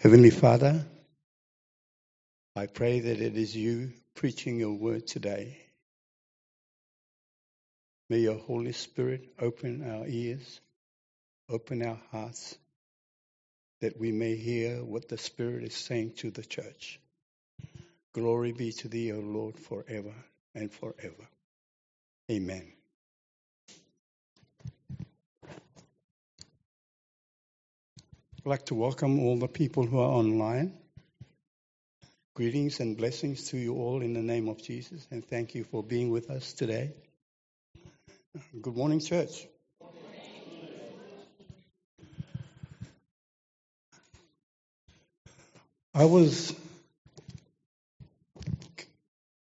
Heavenly Father, I pray that it is you preaching your word today. May your Holy Spirit open our ears, open our hearts, that we may hear what the Spirit is saying to the church. Glory be to thee, O Lord, forever and forever. Amen. I'd like to welcome all the people who are online. Greetings and blessings to you all in the name of Jesus, and thank you for being with us today. Good morning, church. I was.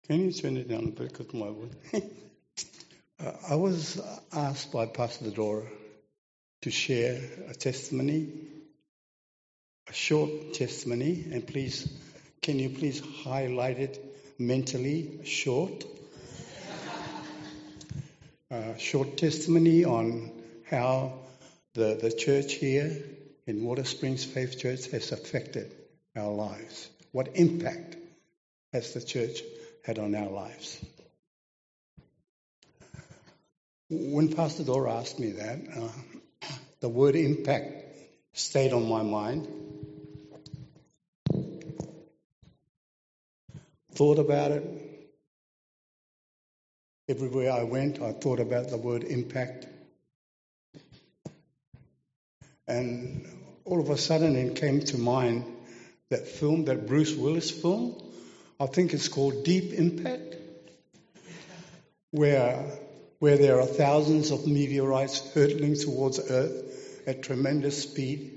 Can you turn it down a bit because my uh, I was asked by Pastor Dora to share a testimony, a short testimony, and please, can you please highlight it mentally, short? A short testimony on how the, the church here in Water Springs Faith Church has affected our lives. What impact has the church had on our lives? When Pastor Dora asked me that, uh, the word impact stayed on my mind. Thought about it, Everywhere I went, I thought about the word impact. And all of a sudden, it came to mind that film, that Bruce Willis film. I think it's called Deep Impact, where, where there are thousands of meteorites hurtling towards Earth at tremendous speed.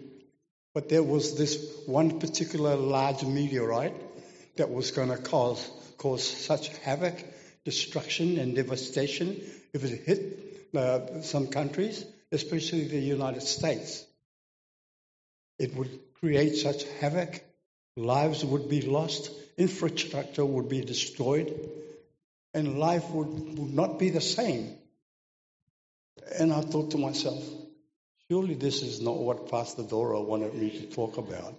But there was this one particular large meteorite that was going to cause, cause such havoc destruction and devastation if it hit uh, some countries, especially the United States. It would create such havoc, lives would be lost, infrastructure would be destroyed, and life would, would not be the same. And I thought to myself, surely this is not what Pastor Dora wanted me to talk about.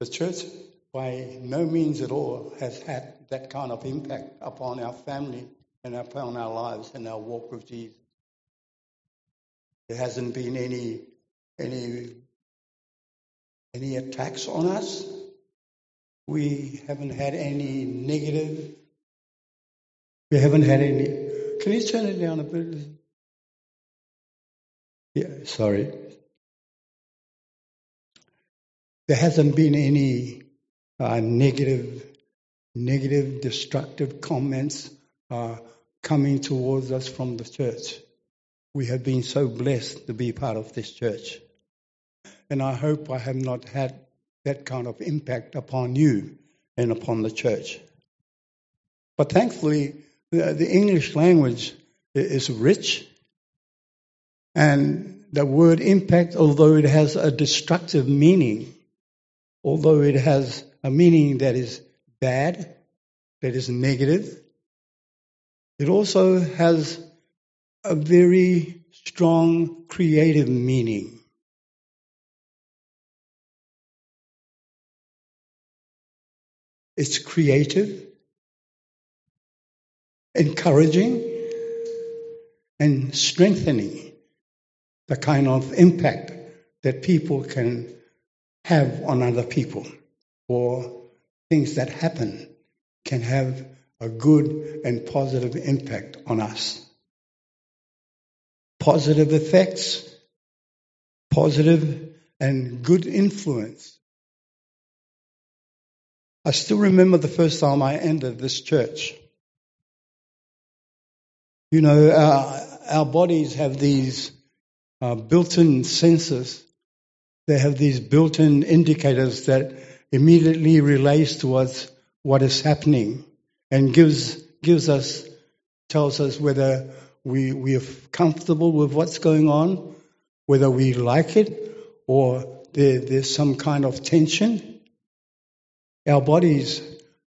The church by no means at all has had that kind of impact upon our family and upon our lives and our walk with Jesus. There hasn't been any any any attacks on us. We haven't had any negative. We haven't had any. Can you turn it down a bit? Yeah, sorry. There hasn't been any uh, negative, negative, destructive comments uh, coming towards us from the church. We have been so blessed to be part of this church. And I hope I have not had that kind of impact upon you and upon the church. But thankfully, the, the English language is rich. And the word impact, although it has a destructive meaning, although it has a meaning that is bad, that is negative. It also has a very strong creative meaning. It's creative, encouraging, and strengthening the kind of impact that people can have on other people or things that happen can have a good and positive impact on us. Positive effects, positive and good influence. I still remember the first time I entered this church. You know, our, our bodies have these uh, built in sensors, they have these built in indicators that immediately relates to us what is happening and gives gives us tells us whether we we are comfortable with what's going on, whether we like it or there, there's some kind of tension. Our bodies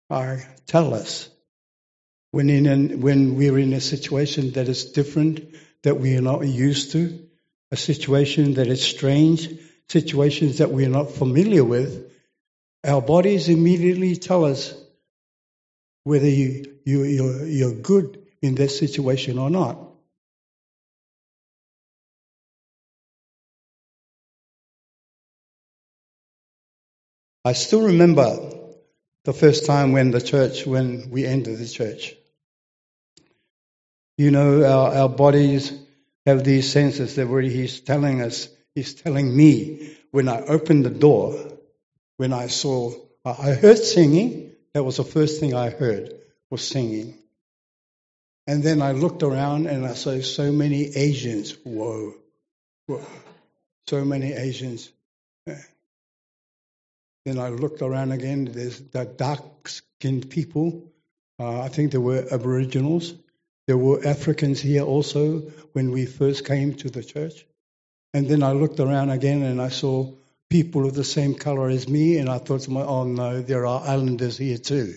are tell us when in an, when we're in a situation that is different that we are not used to, a situation that is strange, situations that we're not familiar with, our bodies immediately tell us whether you, you, you're, you're good in that situation or not. I still remember the first time when the church, when we entered the church. You know, our, our bodies have these senses that where he's telling us, he's telling me when I opened the door, when I saw, I heard singing. That was the first thing I heard was singing. And then I looked around and I saw so many Asians. Whoa, whoa. so many Asians. Then I looked around again. There's the dark-skinned people. Uh, I think there were Aboriginals. There were Africans here also when we first came to the church. And then I looked around again and I saw people of the same color as me, and I thought to myself, oh no, there are islanders here too.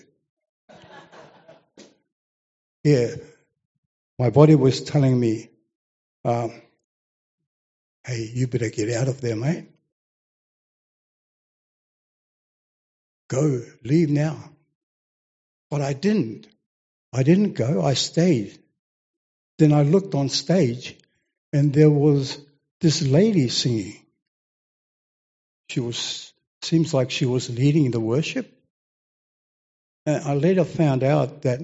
yeah, my body was telling me, um, hey, you better get out of there, mate. Go, leave now. But I didn't. I didn't go, I stayed. Then I looked on stage and there was this lady singing. She was, seems like she was leading the worship. And I later found out that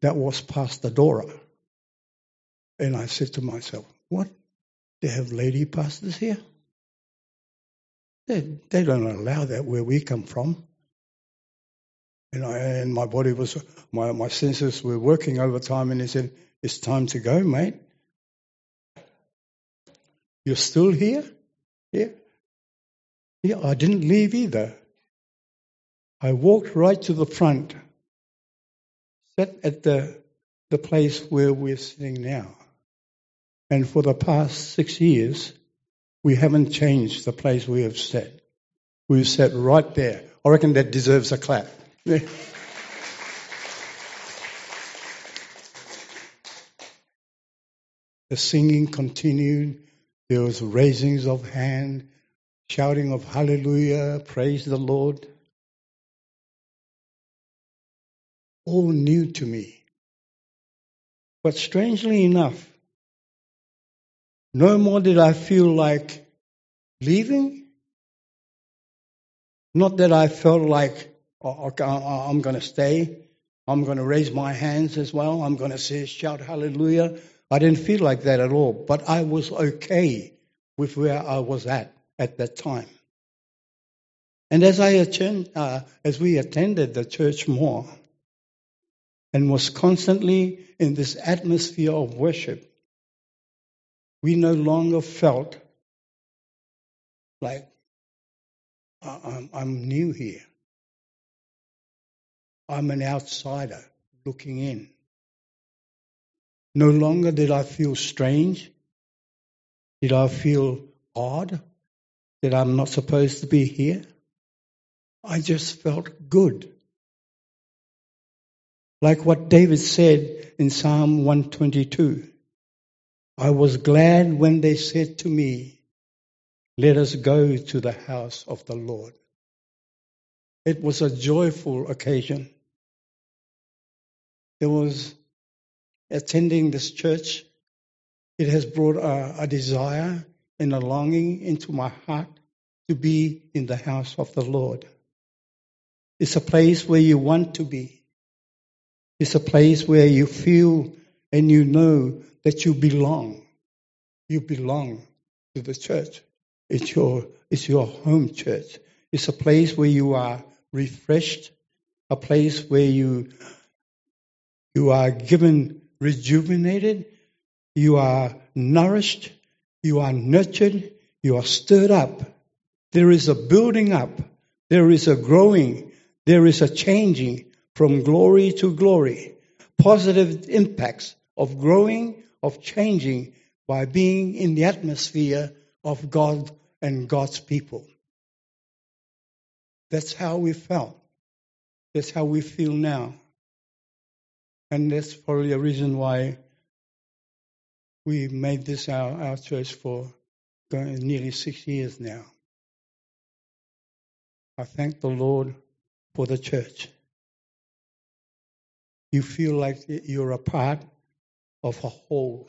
that was Pastor Dora. And I said to myself, what? They have lady pastors here? They, they don't allow that where we come from. And, I, and my body was, my, my senses were working overtime, and he said, It's time to go, mate. You're still here? Yeah. Yeah, I didn't leave either. I walked right to the front, sat at the, the place where we're sitting now. And for the past six years, we haven't changed the place we have sat. We've sat right there. I reckon that deserves a clap. The singing continued. There was raisings of hand, shouting of hallelujah, praise the Lord. All new to me. But strangely enough, no more did I feel like leaving. Not that I felt like oh, okay, I'm going to stay. I'm going to raise my hands as well. I'm going to say, shout hallelujah. I didn't feel like that at all, but I was okay with where I was at at that time. And as I attend, uh, as we attended the church more, and was constantly in this atmosphere of worship, we no longer felt like I'm, I'm new here. I'm an outsider looking in. No longer did I feel strange. Did I feel odd that I'm not supposed to be here? I just felt good. Like what David said in Psalm 122 I was glad when they said to me, Let us go to the house of the Lord. It was a joyful occasion there was attending this church. It has brought a, a desire and a longing into my heart to be in the house of the Lord. It's a place where you want to be. It's a place where you feel and you know that you belong. You belong to the church. It's your, it's your home church. It's a place where you are refreshed, a place where you you are given rejuvenated. You are nourished. You are nurtured. You are stirred up. There is a building up. There is a growing. There is a changing from glory to glory. Positive impacts of growing, of changing by being in the atmosphere of God and God's people. That's how we felt. That's how we feel now. And that's probably a reason why we made this our, our church for nearly six years now. I thank the Lord for the church. You feel like you're a part of a whole.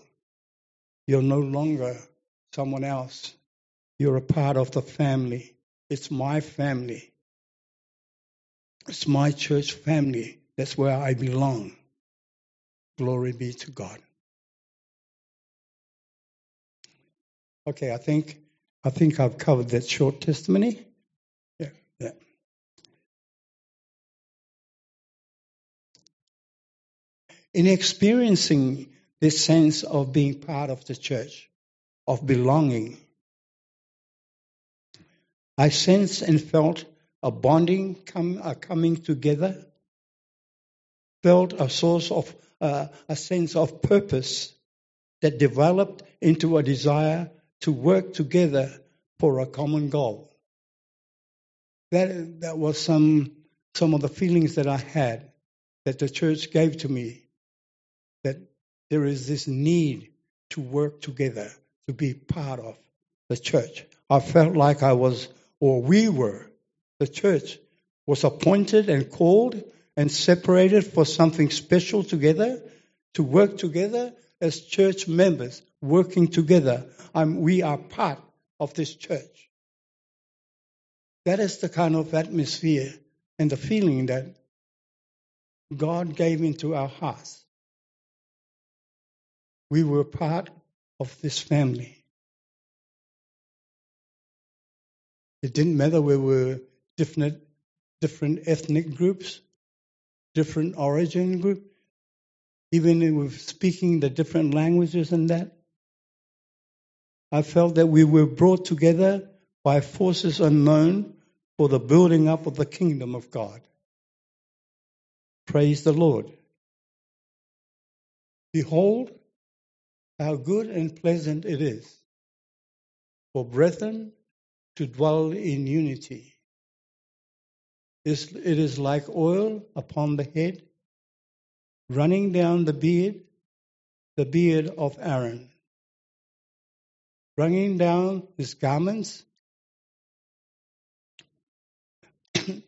You're no longer someone else. You're a part of the family. It's my family. It's my church family. That's where I belong. Glory be to God. Okay, I think I think I've covered that short testimony. Yeah, yeah. In experiencing this sense of being part of the church, of belonging, I sensed and felt a bonding come, a coming together, felt a source of uh, a sense of purpose that developed into a desire to work together for a common goal. That, that was some, some of the feelings that I had that the church gave to me, that there is this need to work together, to be part of the church. I felt like I was, or we were, the church was appointed and called and separated for something special together, to work together as church members, working together. I'm, we are part of this church. That is the kind of atmosphere and the feeling that God gave into our hearts. We were part of this family. It didn't matter we were different, different ethnic groups, different origin group, even with speaking the different languages and that. I felt that we were brought together by forces unknown for the building up of the kingdom of God. Praise the Lord. Behold, how good and pleasant it is for brethren to dwell in unity. It is like oil upon the head, running down the beard, the beard of Aaron running down his garments. it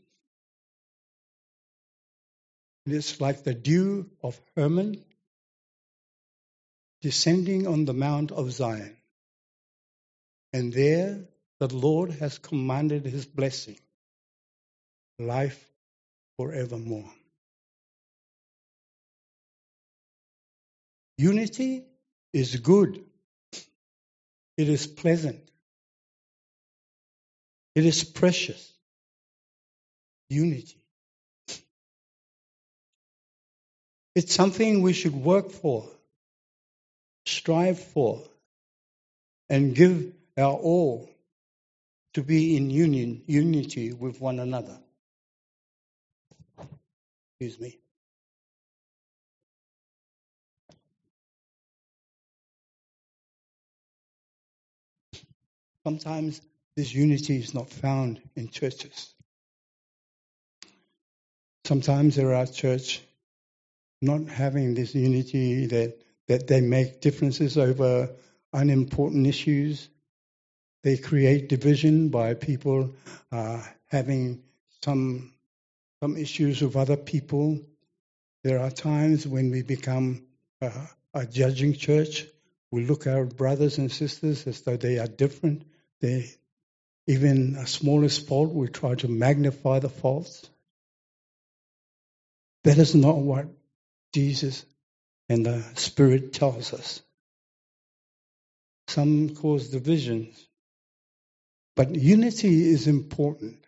is like the dew of Hermon descending on the Mount of Zion. And there the Lord has commanded his blessing, life forevermore. Unity is good it is pleasant. It is precious. Unity. It's something we should work for, strive for, and give our all to be in union, unity with one another. Excuse me. Sometimes this unity is not found in churches. Sometimes there are church not having this unity that, that they make differences over unimportant issues. They create division by people uh, having some some issues of other people. There are times when we become uh, a judging church. We look at our brothers and sisters as though they are different they, even a smallest fault, we try to magnify the faults. That is not what Jesus and the Spirit tells us. Some cause divisions, but unity is important,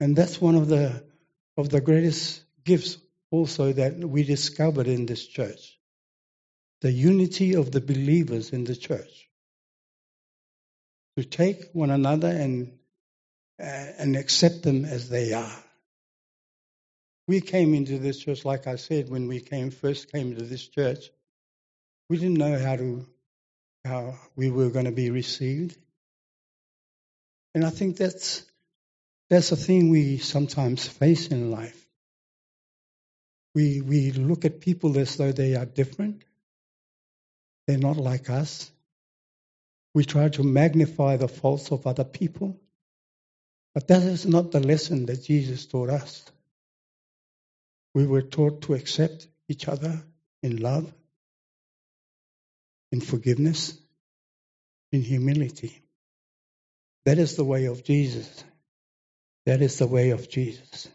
and that's one of the of the greatest gifts also that we discovered in this church. The unity of the believers in the church to take one another and uh, and accept them as they are. We came into this church, like I said, when we came first came to this church, we didn't know how to how we were going to be received, and I think that's that's a thing we sometimes face in life. We we look at people as though they are different. They're not like us. We try to magnify the faults of other people. But that is not the lesson that Jesus taught us. We were taught to accept each other in love, in forgiveness, in humility. That is the way of Jesus. That is the way of Jesus.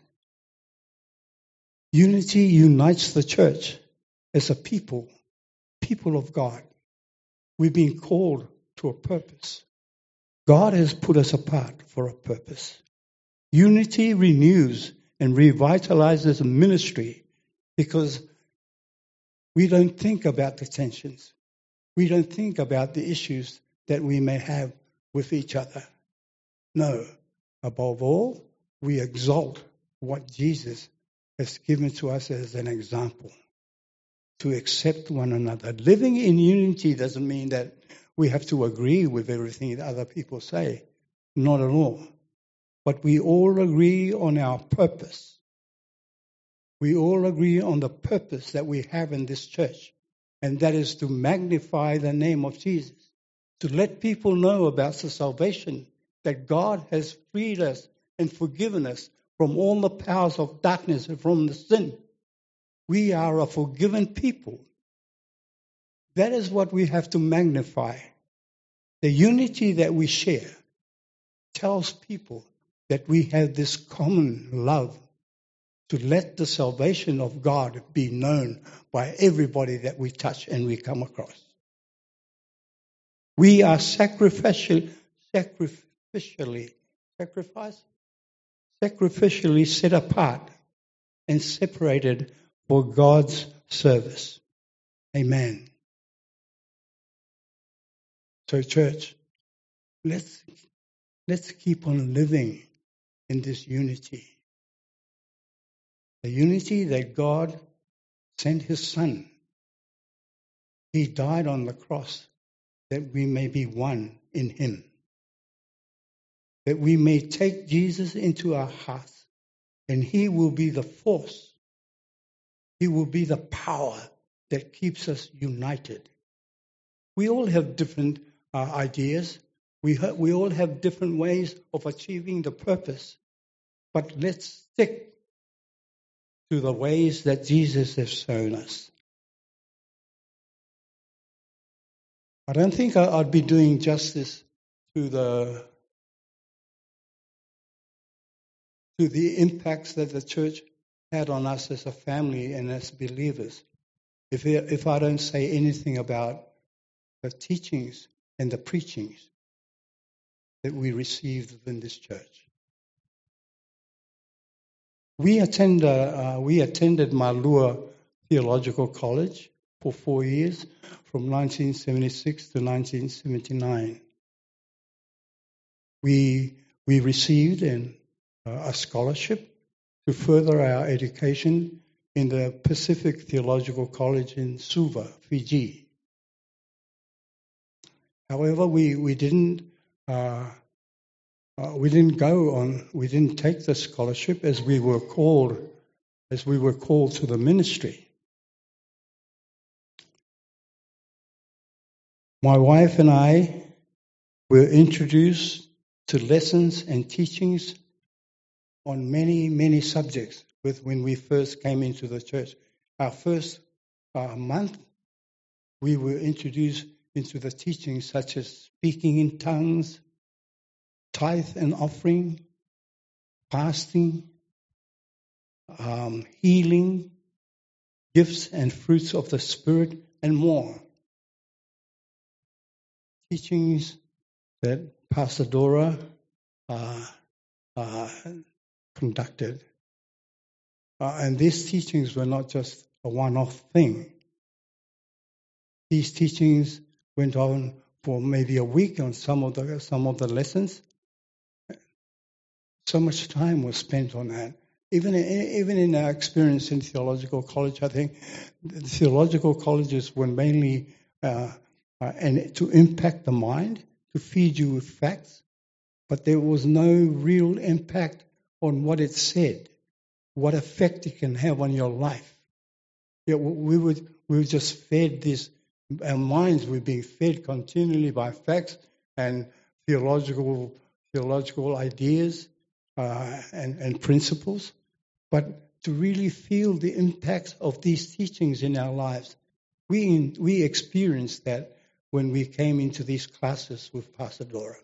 Unity unites the church as a people, people of God. We've been called to a purpose. God has put us apart for a purpose. Unity renews and revitalizes ministry because we don't think about the tensions. We don't think about the issues that we may have with each other. No, above all, we exalt what Jesus has given to us as an example to accept one another. Living in unity doesn't mean that we have to agree with everything that other people say. Not at all. But we all agree on our purpose. We all agree on the purpose that we have in this church, and that is to magnify the name of Jesus, to let people know about the salvation that God has freed us and forgiven us from all the powers of darkness and from the sin. We are a forgiven people. That is what we have to magnify. The unity that we share tells people that we have this common love to let the salvation of God be known by everybody that we touch and we come across. We are sacrificial, sacrificially, sacrifice, sacrificially set apart and separated for God's service. Amen. So, church, let's let's keep on living in this unity. The unity that God sent his son. He died on the cross that we may be one in him. That we may take Jesus into our hearts and he will be the force he will be the power that keeps us united. We all have different uh, ideas. We, ha- we all have different ways of achieving the purpose. But let's stick to the ways that Jesus has shown us. I don't think I'd be doing justice to the to the impacts that the church had on us as a family and as believers. If, if I don't say anything about the teachings and the preachings that we received in this church. We, attend, uh, we attended Malua Theological College for four years, from 1976 to 1979. We, we received an, uh, a scholarship to further our education in the Pacific Theological College in Suva, Fiji. However, we, we didn't uh, uh, we didn't go on we didn't take the scholarship as we were called as we were called to the ministry. My wife and I were introduced to lessons and teachings on many, many subjects with when we first came into the church. Our first uh, month, we were introduced into the teachings such as speaking in tongues, tithe and offering, fasting, um, healing, gifts and fruits of the Spirit, and more. Teachings that Pastor Dora uh, uh, conducted. Uh, and these teachings were not just a one off thing. These teachings went on for maybe a week on some of the some of the lessons. So much time was spent on that. Even in, even in our experience in theological college, I think the theological colleges were mainly uh, uh, and to impact the mind, to feed you with facts, but there was no real impact on what it said, what effect it can have on your life. Yeah, we would we were just fed this. Our minds were being fed continually by facts and theological theological ideas uh, and, and principles, but to really feel the impact of these teachings in our lives. We, we experienced that when we came into these classes with Pastor Dora.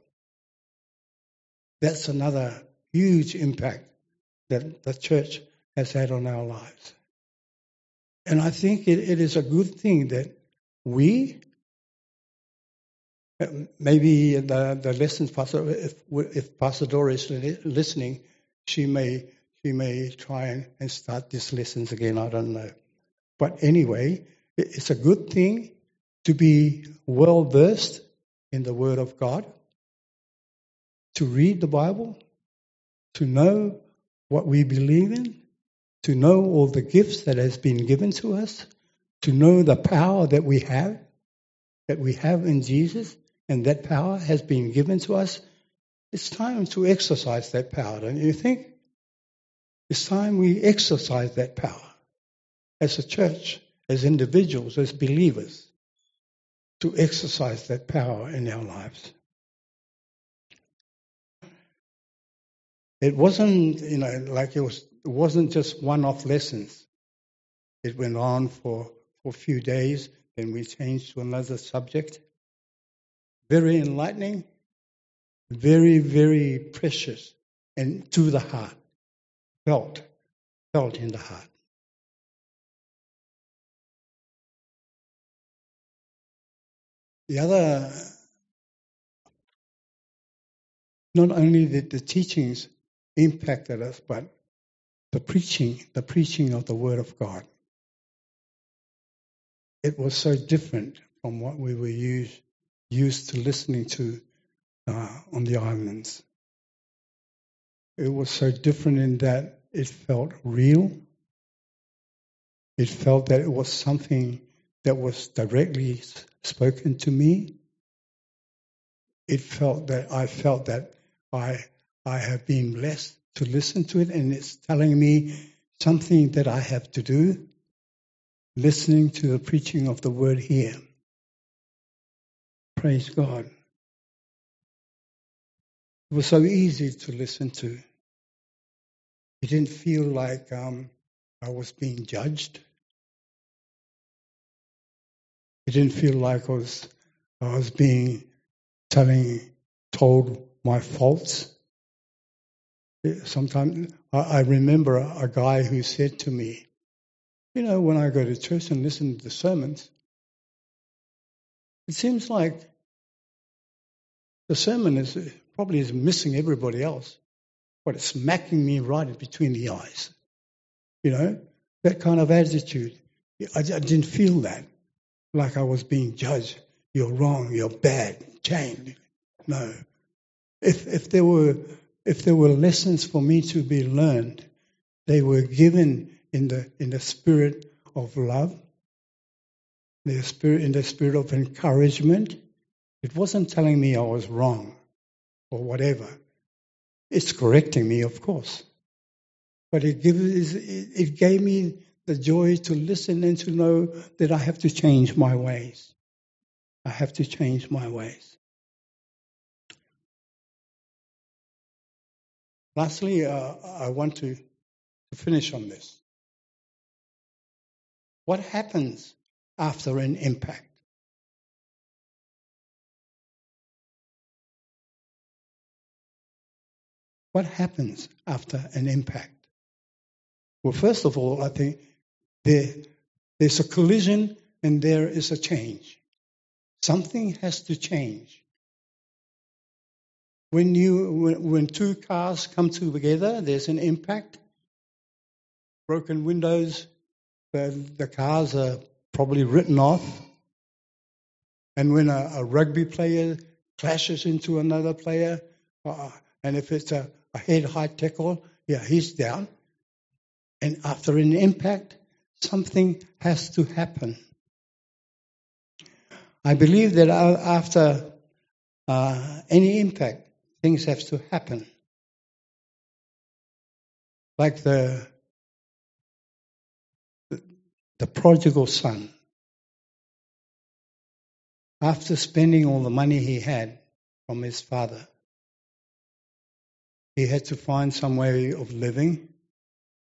That's another huge impact that the church has had on our lives. And I think it, it is a good thing that we, maybe the, the lessons, Pastor, if, if Pastor Dora is listening, she may she may try and, and start these lessons again. I don't know. But anyway, it's a good thing to be well versed in the Word of God, to read the Bible, to know what we believe in, to know all the gifts that has been given to us, to know the power that we have, that we have in Jesus, and that power has been given to us. It's time to exercise that power, don't you think? It's time we exercise that power as a church, as individuals, as believers, to exercise that power in our lives. It wasn't, you know, like it was. It wasn't just one-off lessons. It went on for, for a few days. Then we changed to another subject. Very enlightening, very, very precious, and to the heart felt, felt in the heart. The other, not only did the teachings impacted us, but the preaching, the preaching of the Word of God. It was so different from what we were used, used to listening to uh, on the islands. It was so different in that it felt real. It felt that it was something that was directly spoken to me. It felt that I felt that I I have been blessed to listen to it, and it's telling me something that I have to do. Listening to the preaching of the word here. Praise God. It was so easy to listen to. It didn't feel like um, I was being judged. It didn't feel like I was I was being telling told my faults. Sometimes I remember a guy who said to me, "You know, when I go to church and listen to the sermons, it seems like the sermon is probably is missing everybody else but it's smacking me right between the eyes. You know, that kind of attitude. I, I didn't feel that, like I was being judged. You're wrong. You're bad. Change. No. If if there were if there were lessons for me to be learned, they were given in the in the spirit of love, the spirit in the spirit of encouragement. It wasn't telling me I was wrong or whatever. It's correcting me, of course. But it, gives, it gave me the joy to listen and to know that I have to change my ways. I have to change my ways. Lastly, uh, I want to, to finish on this. What happens after an impact? What happens after an impact? Well, first of all, I think there, there's a collision and there is a change. Something has to change. When you when, when two cars come together, there's an impact. Broken windows, the, the cars are probably written off. And when a, a rugby player clashes into another player, uh, and if it's a, a head high tackle, yeah, he's down. And after an impact, something has to happen. I believe that after uh, any impact, things have to happen. Like the, the prodigal son. After spending all the money he had from his father, he had to find some way of living,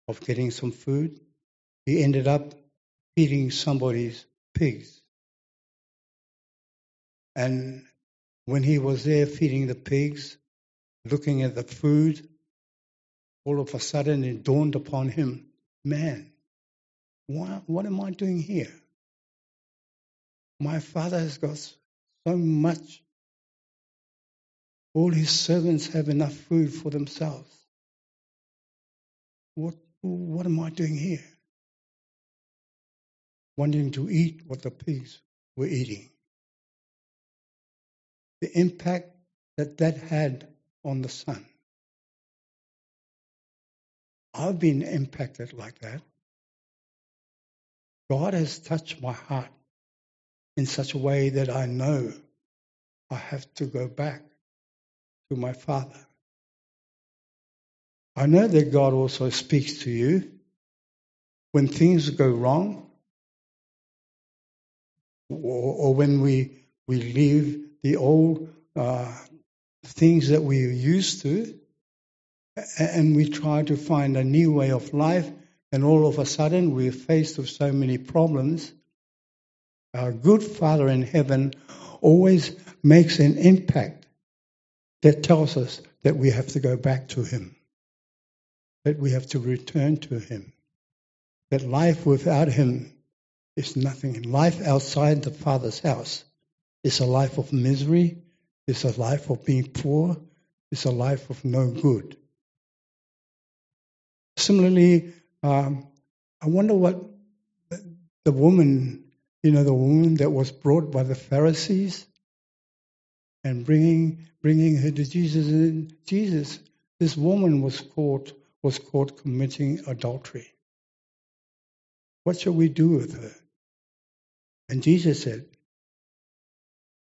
of getting some food. He ended up feeding somebody's pigs. And when he was there feeding the pigs, looking at the food, all of a sudden it dawned upon him, man, what, what am I doing here? My father has got so much. All his servants have enough food for themselves. What, what am I doing here? Wanting to eat what the pigs were eating. The impact that that had on the son. I've been impacted like that. God has touched my heart in such a way that I know I have to go back to my Father. I know that God also speaks to you when things go wrong or, or when we, we leave the old uh, things that we are used to and we try to find a new way of life and all of a sudden we're faced with so many problems our good Father in heaven always makes an impact that tells us that we have to go back to Him, that we have to return to Him, that life without Him is nothing. Life outside the Father's house is a life of misery, it's a life of being poor, it's a life of no good. Similarly, um, I wonder what the woman you know, the woman that was brought by the Pharisees and bringing bringing her to Jesus. And Jesus, this woman was caught was caught committing adultery. What shall we do with her? And Jesus said,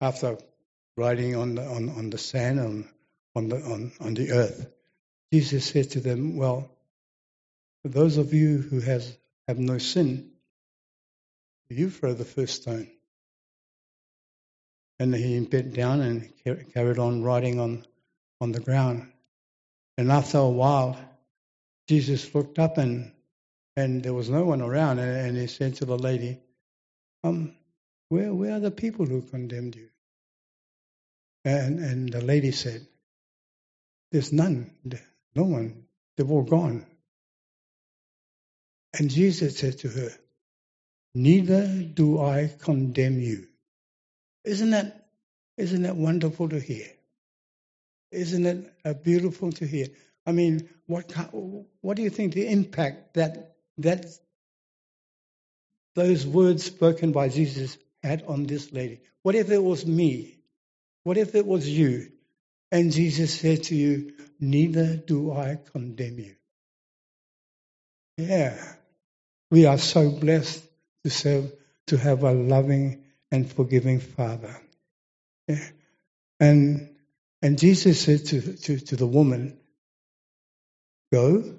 after riding on the on, on the sand on on the on, on the earth, Jesus said to them, Well, for those of you who has have no sin, you throw the first stone. And he bent down and carried on riding on, on the ground. And after a while, Jesus looked up and and there was no one around. And, and he said to the lady, um, where, where are the people who condemned you? And, and the lady said, There's none, no one, they've all gone. And Jesus said to her, neither do I condemn you. Isn't that, isn't that wonderful to hear? Isn't it uh, beautiful to hear? I mean, what, what do you think the impact that, that those words spoken by Jesus had on this lady? What if it was me? What if it was you? And Jesus said to you, Neither do I condemn you. Yeah, we are so blessed to serve, to have a loving and forgiving Father. Yeah. And and Jesus said to, to, to the woman, Go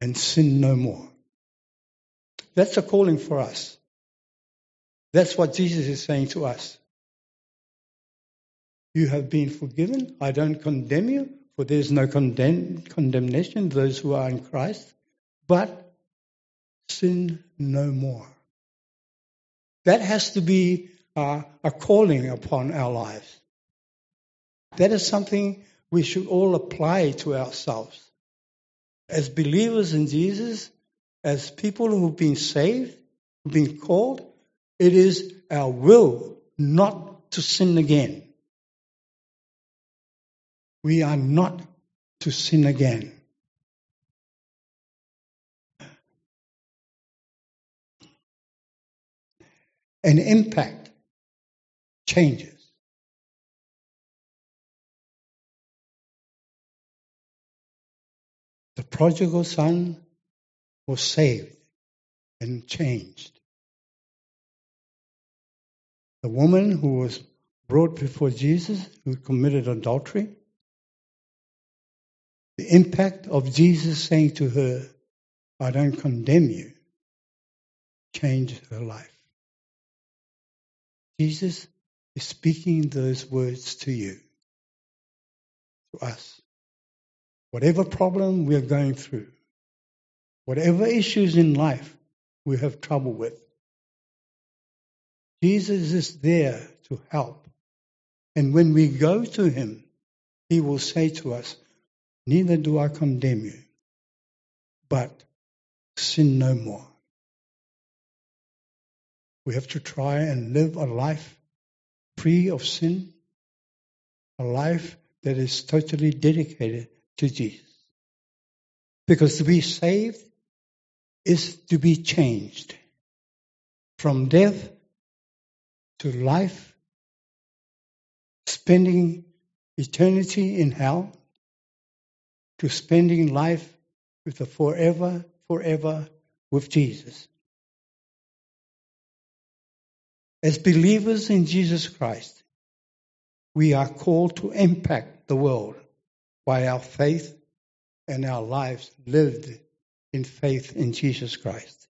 and sin no more. That's a calling for us. That's what Jesus is saying to us. You have been forgiven. I don't condemn you, for there's no condemn, condemnation those who are in Christ. But sin no more. That has to be uh, a calling upon our lives. That is something we should all apply to ourselves. As believers in Jesus, as people who've been saved, who've been called, it is our will not to sin again. We are not to sin again. and impact changes. The prodigal son was saved and changed. The woman who was brought before Jesus, who committed adultery, the impact of Jesus saying to her, I don't condemn you, changed her life. Jesus is speaking those words to you, to us. Whatever problem we're going through, whatever issues in life we have trouble with, Jesus is there to help. And when we go to him, he will say to us, Neither do I condemn you, but sin no more. We have to try and live a life free of sin, a life that is totally dedicated to Jesus. Because to be saved is to be changed from death to life, spending eternity in hell, to spending life with the forever, forever with Jesus. As believers in Jesus Christ, we are called to impact the world by our faith and our lives lived in faith in Jesus Christ.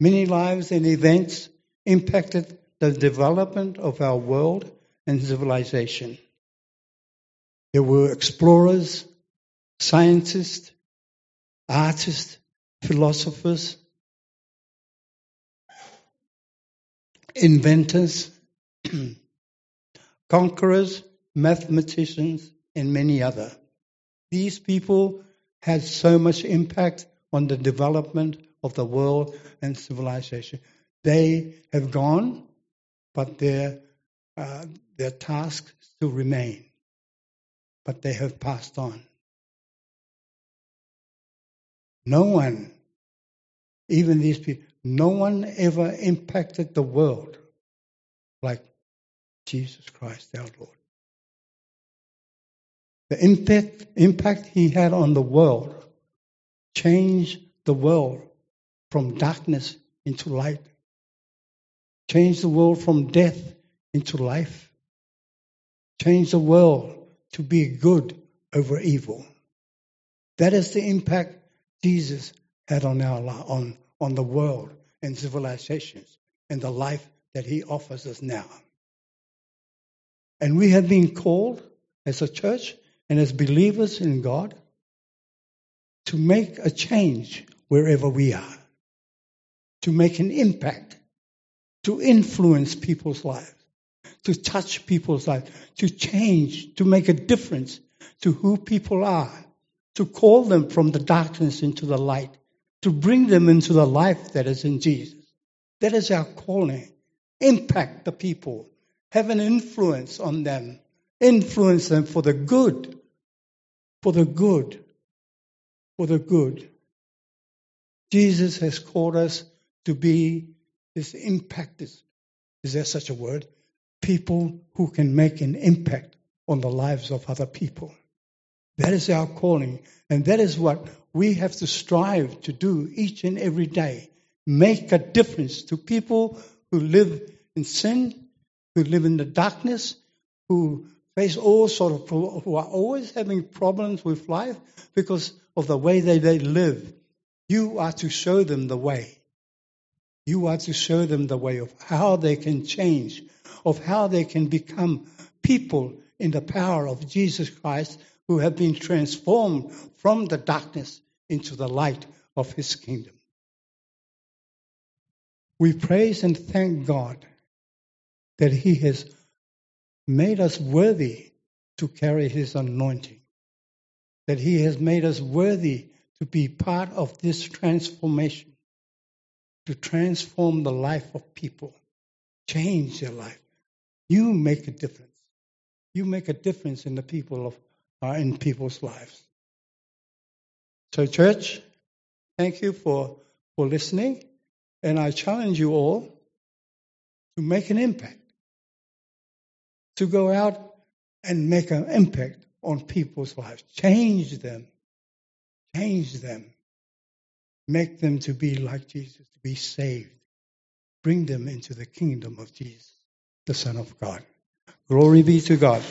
Many lives and events impacted the development of our world and civilization. There were explorers, scientists, artists, philosophers, inventors, conquerors, mathematicians, and many other. These people had so much impact on the development of the world and civilization. They have gone, but their, uh, their tasks still remain. But they have passed on. No one, even these people, no one ever impacted the world like Jesus Christ our Lord. The impact, impact he had on the world changed the world from darkness into light, changed the world from death into life, changed the world to be good over evil. That is the impact Jesus had on our on on the world and civilizations and the life that he offers us now. And we have been called as a church and as believers in God to make a change wherever we are, to make an impact, to influence people's lives, to touch people's lives, to change, to make a difference to who people are, to call them from the darkness into the light, to bring them into the life that is in Jesus. That is our calling. Impact the people, have an influence on them, influence them for the good, for the good, for the good. Jesus has called us to be this impactors. Is there such a word? People who can make an impact on the lives of other people. That is our calling. And that is what we have to strive to do each and every day. Make a difference to people who live in sin, who live in the darkness, who face all sort of, who are always having problems with life because of the way they, they live. You are to show them the way. You are to show them the way of how they can change, of how they can become people in the power of Jesus Christ who have been transformed from the darkness into the light of his kingdom. We praise and thank God that he has made us worthy to carry his anointing, that he has made us worthy to be part of this transformation, to transform the life of people, change their life. You make a difference. You make a difference in the people of uh, in people's lives. So, church, thank you for, for listening. And I challenge you all to make an impact, to go out and make an impact on people's lives, change them, change them, make them to be like Jesus, to be saved, bring them into the kingdom of Jesus, the Son of God. Glory be to God.